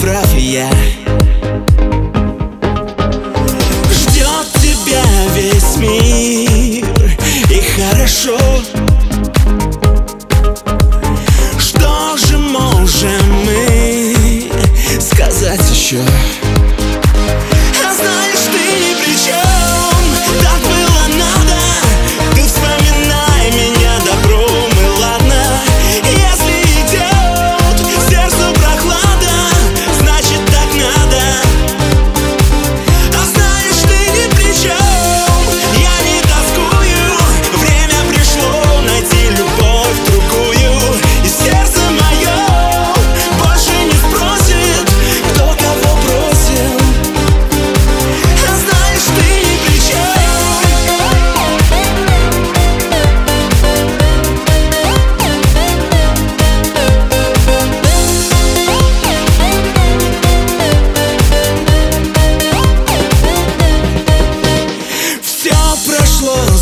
прав я Ждет тебя весь мир И хорошо Что же можем мы сказать еще?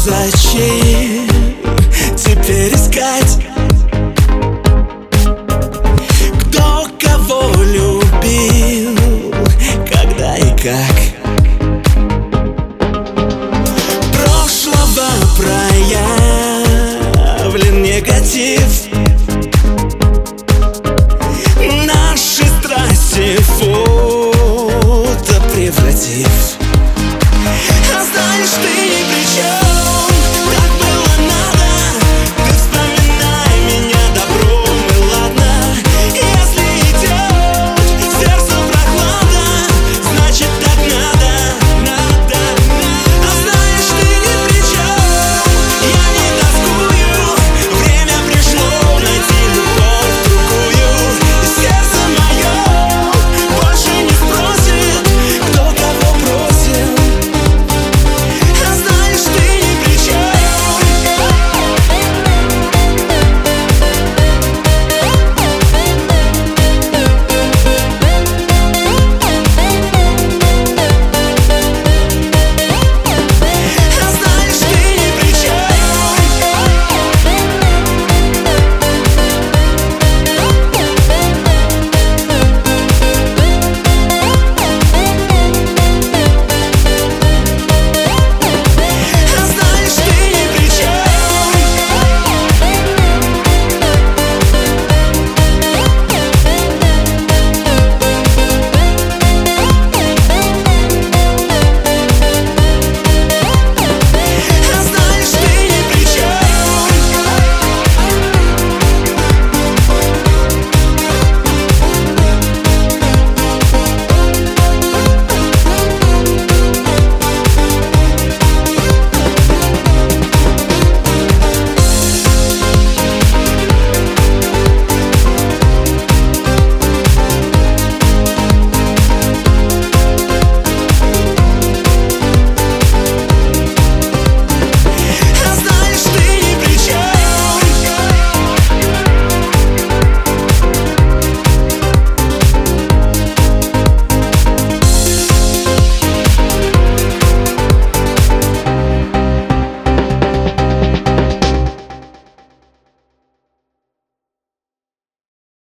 Зачем теперь искать? Кто кого любил, когда и как?